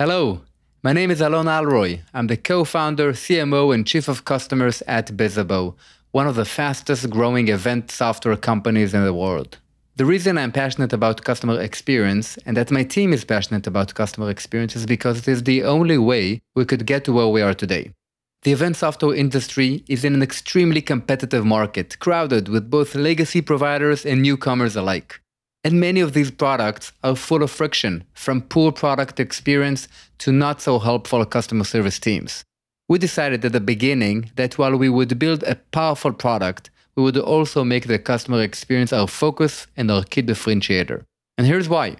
Hello, my name is Alon Alroy. I'm the co founder, CMO, and chief of customers at Bizzabo, one of the fastest growing event software companies in the world. The reason I'm passionate about customer experience and that my team is passionate about customer experience is because it is the only way we could get to where we are today. The event software industry is in an extremely competitive market, crowded with both legacy providers and newcomers alike. And many of these products are full of friction, from poor product experience to not so helpful customer service teams. We decided at the beginning that while we would build a powerful product, we would also make the customer experience our focus and our key differentiator. And here's why.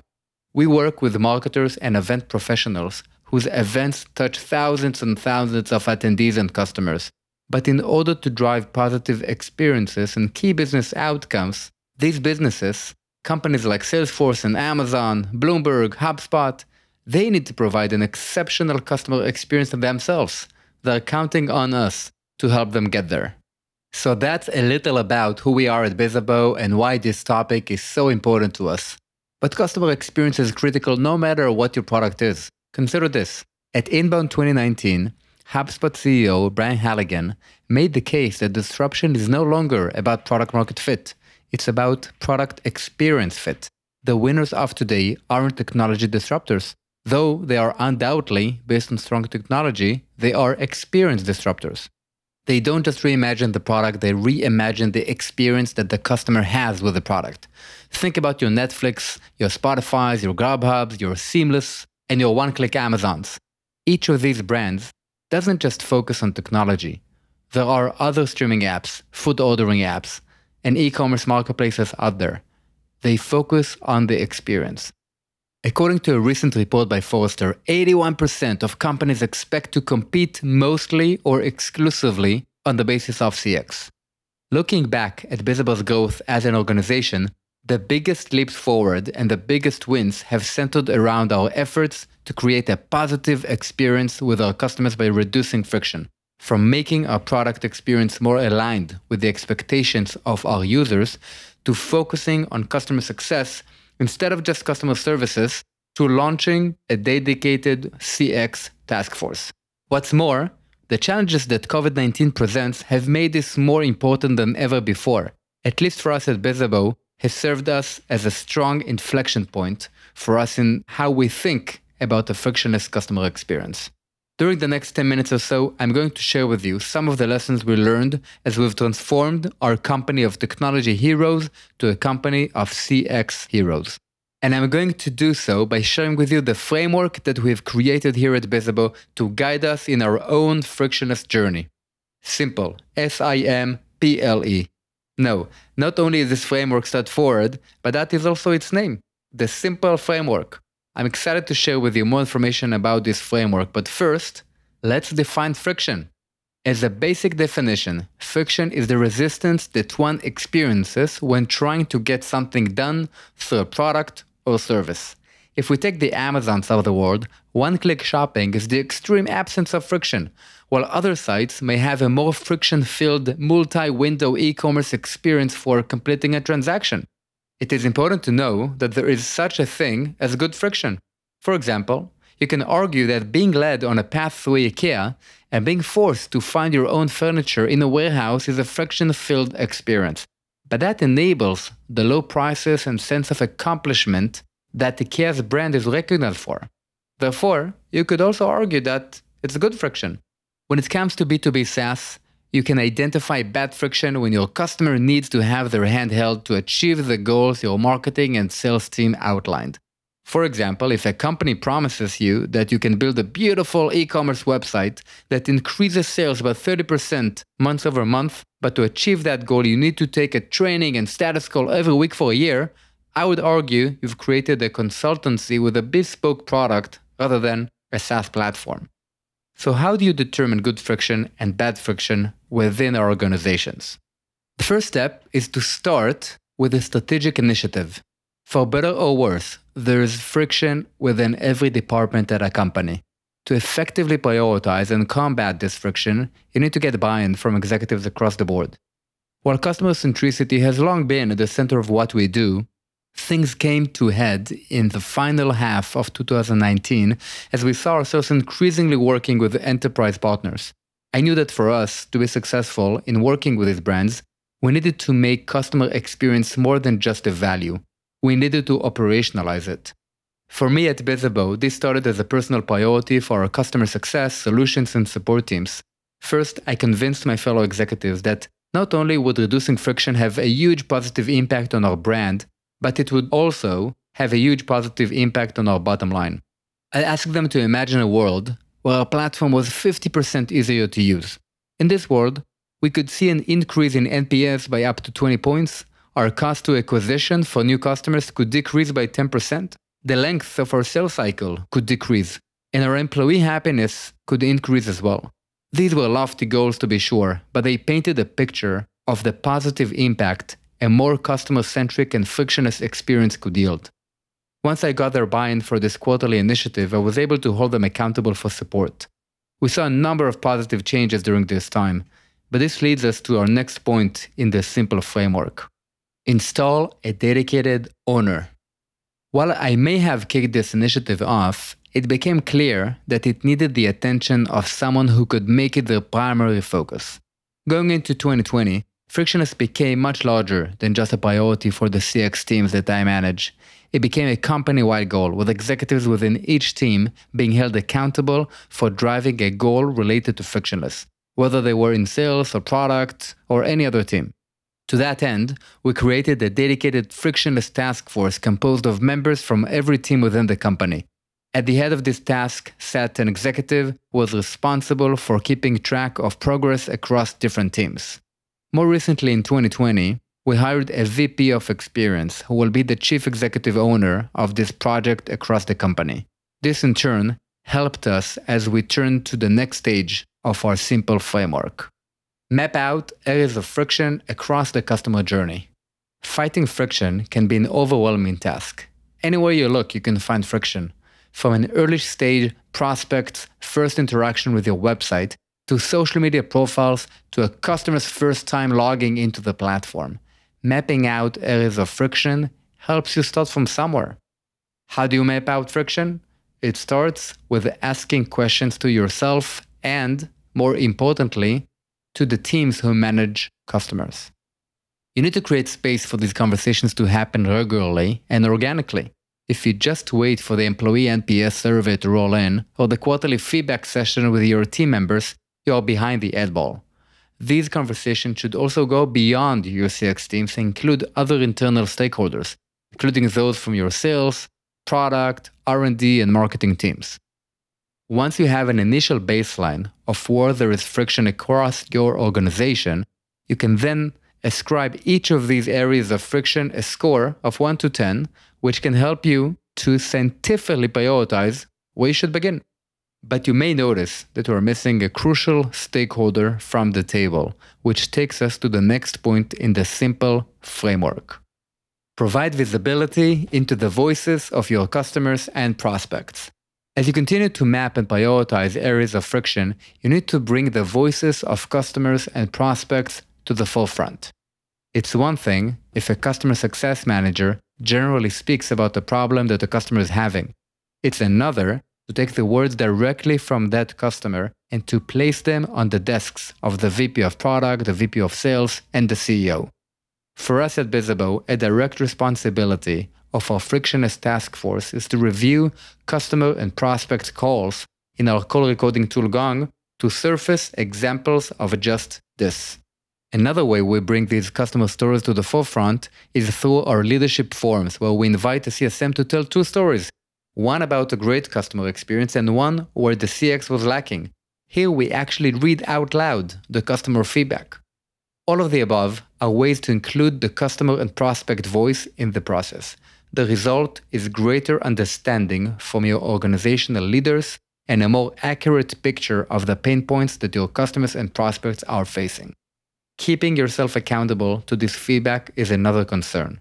We work with marketers and event professionals whose events touch thousands and thousands of attendees and customers. But in order to drive positive experiences and key business outcomes, these businesses companies like Salesforce and Amazon, Bloomberg, HubSpot, they need to provide an exceptional customer experience themselves. They're counting on us to help them get there. So that's a little about who we are at Bizzabo and why this topic is so important to us. But customer experience is critical no matter what your product is. Consider this. At Inbound 2019, HubSpot CEO Brian Halligan made the case that disruption is no longer about product market fit. It's about product experience fit. The winners of today aren't technology disruptors. Though they are undoubtedly based on strong technology, they are experience disruptors. They don't just reimagine the product, they reimagine the experience that the customer has with the product. Think about your Netflix, your Spotify's, your Grubhub's, your Seamless, and your one click Amazons. Each of these brands doesn't just focus on technology. There are other streaming apps, food ordering apps, and e-commerce marketplaces out there. They focus on the experience. According to a recent report by Forrester, 81% of companies expect to compete mostly or exclusively on the basis of CX. Looking back at Bizzabo's growth as an organization, the biggest leaps forward and the biggest wins have centered around our efforts to create a positive experience with our customers by reducing friction from making our product experience more aligned with the expectations of our users to focusing on customer success instead of just customer services to launching a dedicated CX task force. What's more, the challenges that COVID 19 presents have made this more important than ever before. At least for us at Bizzabo, has served us as a strong inflection point for us in how we think about a frictionless customer experience. During the next 10 minutes or so, I'm going to share with you some of the lessons we learned as we've transformed our company of technology heroes to a company of CX heroes. And I'm going to do so by sharing with you the framework that we've created here at Bizzabo to guide us in our own frictionless journey. Simple. S I M P L E. No, not only is this framework straightforward, but that is also its name. The Simple Framework. I'm excited to share with you more information about this framework, but first, let's define friction. As a basic definition, friction is the resistance that one experiences when trying to get something done through a product or service. If we take the Amazons of the world, one click shopping is the extreme absence of friction, while other sites may have a more friction filled multi window e commerce experience for completing a transaction. It is important to know that there is such a thing as good friction. For example, you can argue that being led on a path through IKEA and being forced to find your own furniture in a warehouse is a friction filled experience. But that enables the low prices and sense of accomplishment that IKEA's brand is recognized for. Therefore, you could also argue that it's good friction. When it comes to B2B SaaS, you can identify bad friction when your customer needs to have their hand held to achieve the goals your marketing and sales team outlined. For example, if a company promises you that you can build a beautiful e commerce website that increases sales by 30% month over month, but to achieve that goal, you need to take a training and status call every week for a year, I would argue you've created a consultancy with a bespoke product rather than a SaaS platform. So, how do you determine good friction and bad friction within our organizations? The first step is to start with a strategic initiative. For better or worse, there is friction within every department at a company. To effectively prioritize and combat this friction, you need to get buy in from executives across the board. While customer centricity has long been at the center of what we do, Things came to head in the final half of 2019 as we saw ourselves increasingly working with enterprise partners. I knew that for us to be successful in working with these brands, we needed to make customer experience more than just a value. We needed to operationalize it. For me at Bizzabo, this started as a personal priority for our customer success, solutions, and support teams. First, I convinced my fellow executives that not only would reducing friction have a huge positive impact on our brand, but it would also have a huge positive impact on our bottom line. I asked them to imagine a world where our platform was 50% easier to use. In this world, we could see an increase in NPS by up to 20 points, our cost to acquisition for new customers could decrease by 10%, the length of our sales cycle could decrease, and our employee happiness could increase as well. These were lofty goals to be sure, but they painted a picture of the positive impact a more customer centric and frictionless experience could yield. Once I got their buy in for this quarterly initiative, I was able to hold them accountable for support. We saw a number of positive changes during this time, but this leads us to our next point in the simple framework install a dedicated owner. While I may have kicked this initiative off, it became clear that it needed the attention of someone who could make it their primary focus. Going into 2020, Frictionless became much larger than just a priority for the CX teams that I manage. It became a company wide goal, with executives within each team being held accountable for driving a goal related to frictionless, whether they were in sales or product or any other team. To that end, we created a dedicated frictionless task force composed of members from every team within the company. At the head of this task sat an executive who was responsible for keeping track of progress across different teams. More recently, in 2020, we hired a VP of experience who will be the chief executive owner of this project across the company. This, in turn, helped us as we turned to the next stage of our simple framework map out areas of friction across the customer journey. Fighting friction can be an overwhelming task. Anywhere you look, you can find friction. From an early stage prospect's first interaction with your website, to social media profiles, to a customer's first time logging into the platform. Mapping out areas of friction helps you start from somewhere. How do you map out friction? It starts with asking questions to yourself and, more importantly, to the teams who manage customers. You need to create space for these conversations to happen regularly and organically. If you just wait for the employee NPS survey to roll in or the quarterly feedback session with your team members, you are behind the ad ball. These conversations should also go beyond your CX teams and include other internal stakeholders, including those from your sales, product, R&D, and marketing teams. Once you have an initial baseline of where there is friction across your organization, you can then ascribe each of these areas of friction a score of 1 to 10, which can help you to scientifically prioritize where you should begin. But you may notice that we're missing a crucial stakeholder from the table, which takes us to the next point in the simple framework. Provide visibility into the voices of your customers and prospects. As you continue to map and prioritize areas of friction, you need to bring the voices of customers and prospects to the forefront. It's one thing if a customer success manager generally speaks about the problem that the customer is having. It's another to take the words directly from that customer and to place them on the desks of the VP of product, the VP of sales, and the CEO. For us at Bizzabo, a direct responsibility of our frictionless task force is to review customer and prospect calls in our call recording tool Gong to surface examples of just this. Another way we bring these customer stories to the forefront is through our leadership forums, where we invite the CSM to tell two stories one about a great customer experience and one where the CX was lacking. Here we actually read out loud the customer feedback. All of the above are ways to include the customer and prospect voice in the process. The result is greater understanding from your organizational leaders and a more accurate picture of the pain points that your customers and prospects are facing. Keeping yourself accountable to this feedback is another concern,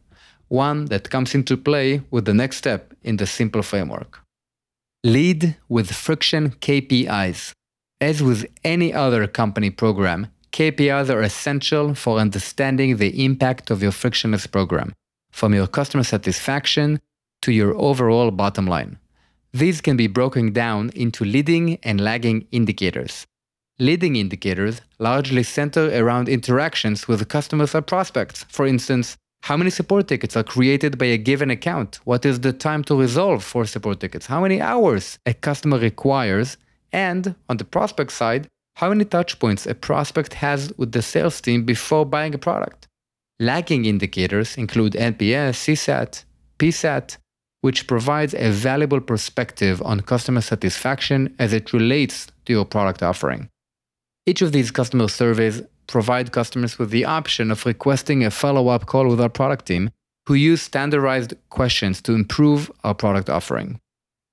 one that comes into play with the next step in the simple framework. Lead with friction KPIs. As with any other company program, KPIs are essential for understanding the impact of your frictionless program. from your customer satisfaction to your overall bottom line. These can be broken down into leading and lagging indicators. Leading indicators largely center around interactions with customers or prospects. For instance, how many support tickets are created by a given account? What is the time to resolve for support tickets? How many hours a customer requires? And on the prospect side, how many touchpoints a prospect has with the sales team before buying a product? Lagging indicators include NPS, CSAT, PSAT, which provides a valuable perspective on customer satisfaction as it relates to your product offering. Each of these customer surveys provide customers with the option of requesting a follow-up call with our product team who use standardized questions to improve our product offering.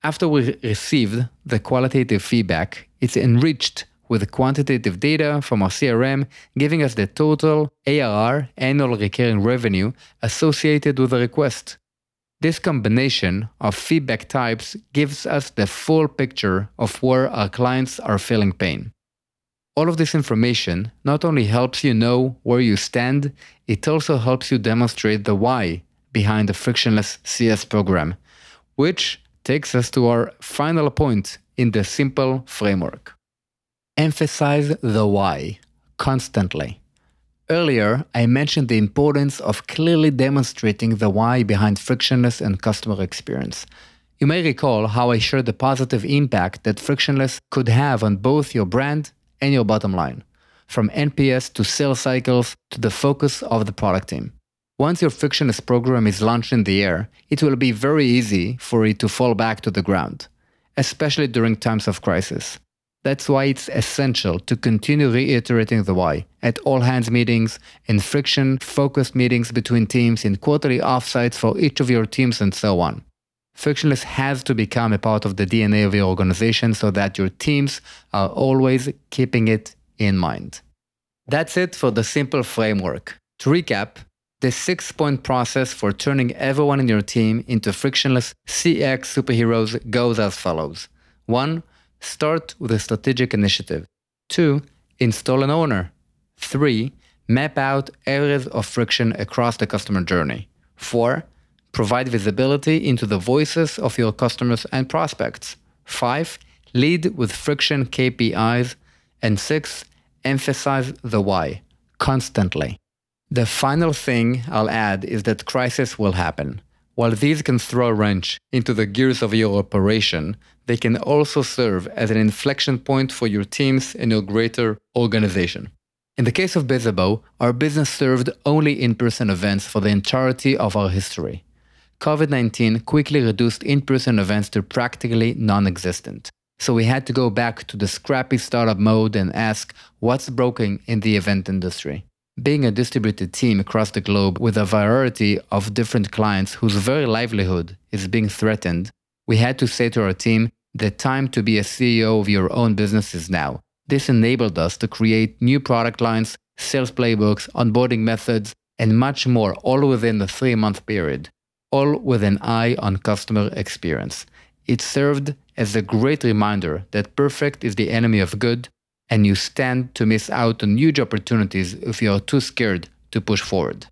After we received the qualitative feedback, it's enriched with quantitative data from our CRM, giving us the total ARR, annual recurring revenue, associated with the request. This combination of feedback types gives us the full picture of where our clients are feeling pain. All of this information not only helps you know where you stand, it also helps you demonstrate the why behind the frictionless CS program, which takes us to our final point in the simple framework. Emphasize the why constantly. Earlier, I mentioned the importance of clearly demonstrating the why behind frictionless and customer experience. You may recall how I shared the positive impact that frictionless could have on both your brand and your bottom line, from NPS to sales cycles to the focus of the product team. Once your frictionless program is launched in the air, it will be very easy for it to fall back to the ground, especially during times of crisis. That's why it's essential to continue reiterating the why at all hands meetings, in friction focused meetings between teams, in quarterly offsites for each of your teams, and so on. Frictionless has to become a part of the DNA of your organization so that your teams are always keeping it in mind. That's it for the simple framework. To recap, the six point process for turning everyone in your team into frictionless CX superheroes goes as follows 1. Start with a strategic initiative. 2. Install an owner. 3. Map out areas of friction across the customer journey. 4 Provide visibility into the voices of your customers and prospects. 5. Lead with friction KPIs. And 6. Emphasize the why constantly. The final thing I'll add is that crisis will happen. While these can throw a wrench into the gears of your operation, they can also serve as an inflection point for your teams and your greater organization. In the case of Bizzabo, our business served only in person events for the entirety of our history. COVID 19 quickly reduced in person events to practically non existent. So we had to go back to the scrappy startup mode and ask what's broken in the event industry. Being a distributed team across the globe with a variety of different clients whose very livelihood is being threatened, we had to say to our team, the time to be a CEO of your own business is now. This enabled us to create new product lines, sales playbooks, onboarding methods, and much more all within the three month period all with an eye on customer experience. It served as a great reminder that perfect is the enemy of good, and you stand to miss out on huge opportunities if you are too scared to push forward.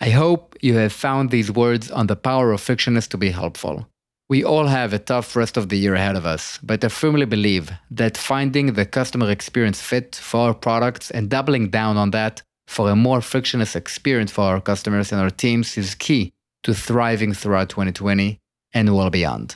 I hope you have found these words on the power of frictionless to be helpful. We all have a tough rest of the year ahead of us, but I firmly believe that finding the customer experience fit for our products and doubling down on that for a more frictionless experience for our customers and our teams is key to thriving throughout 2020 and well beyond.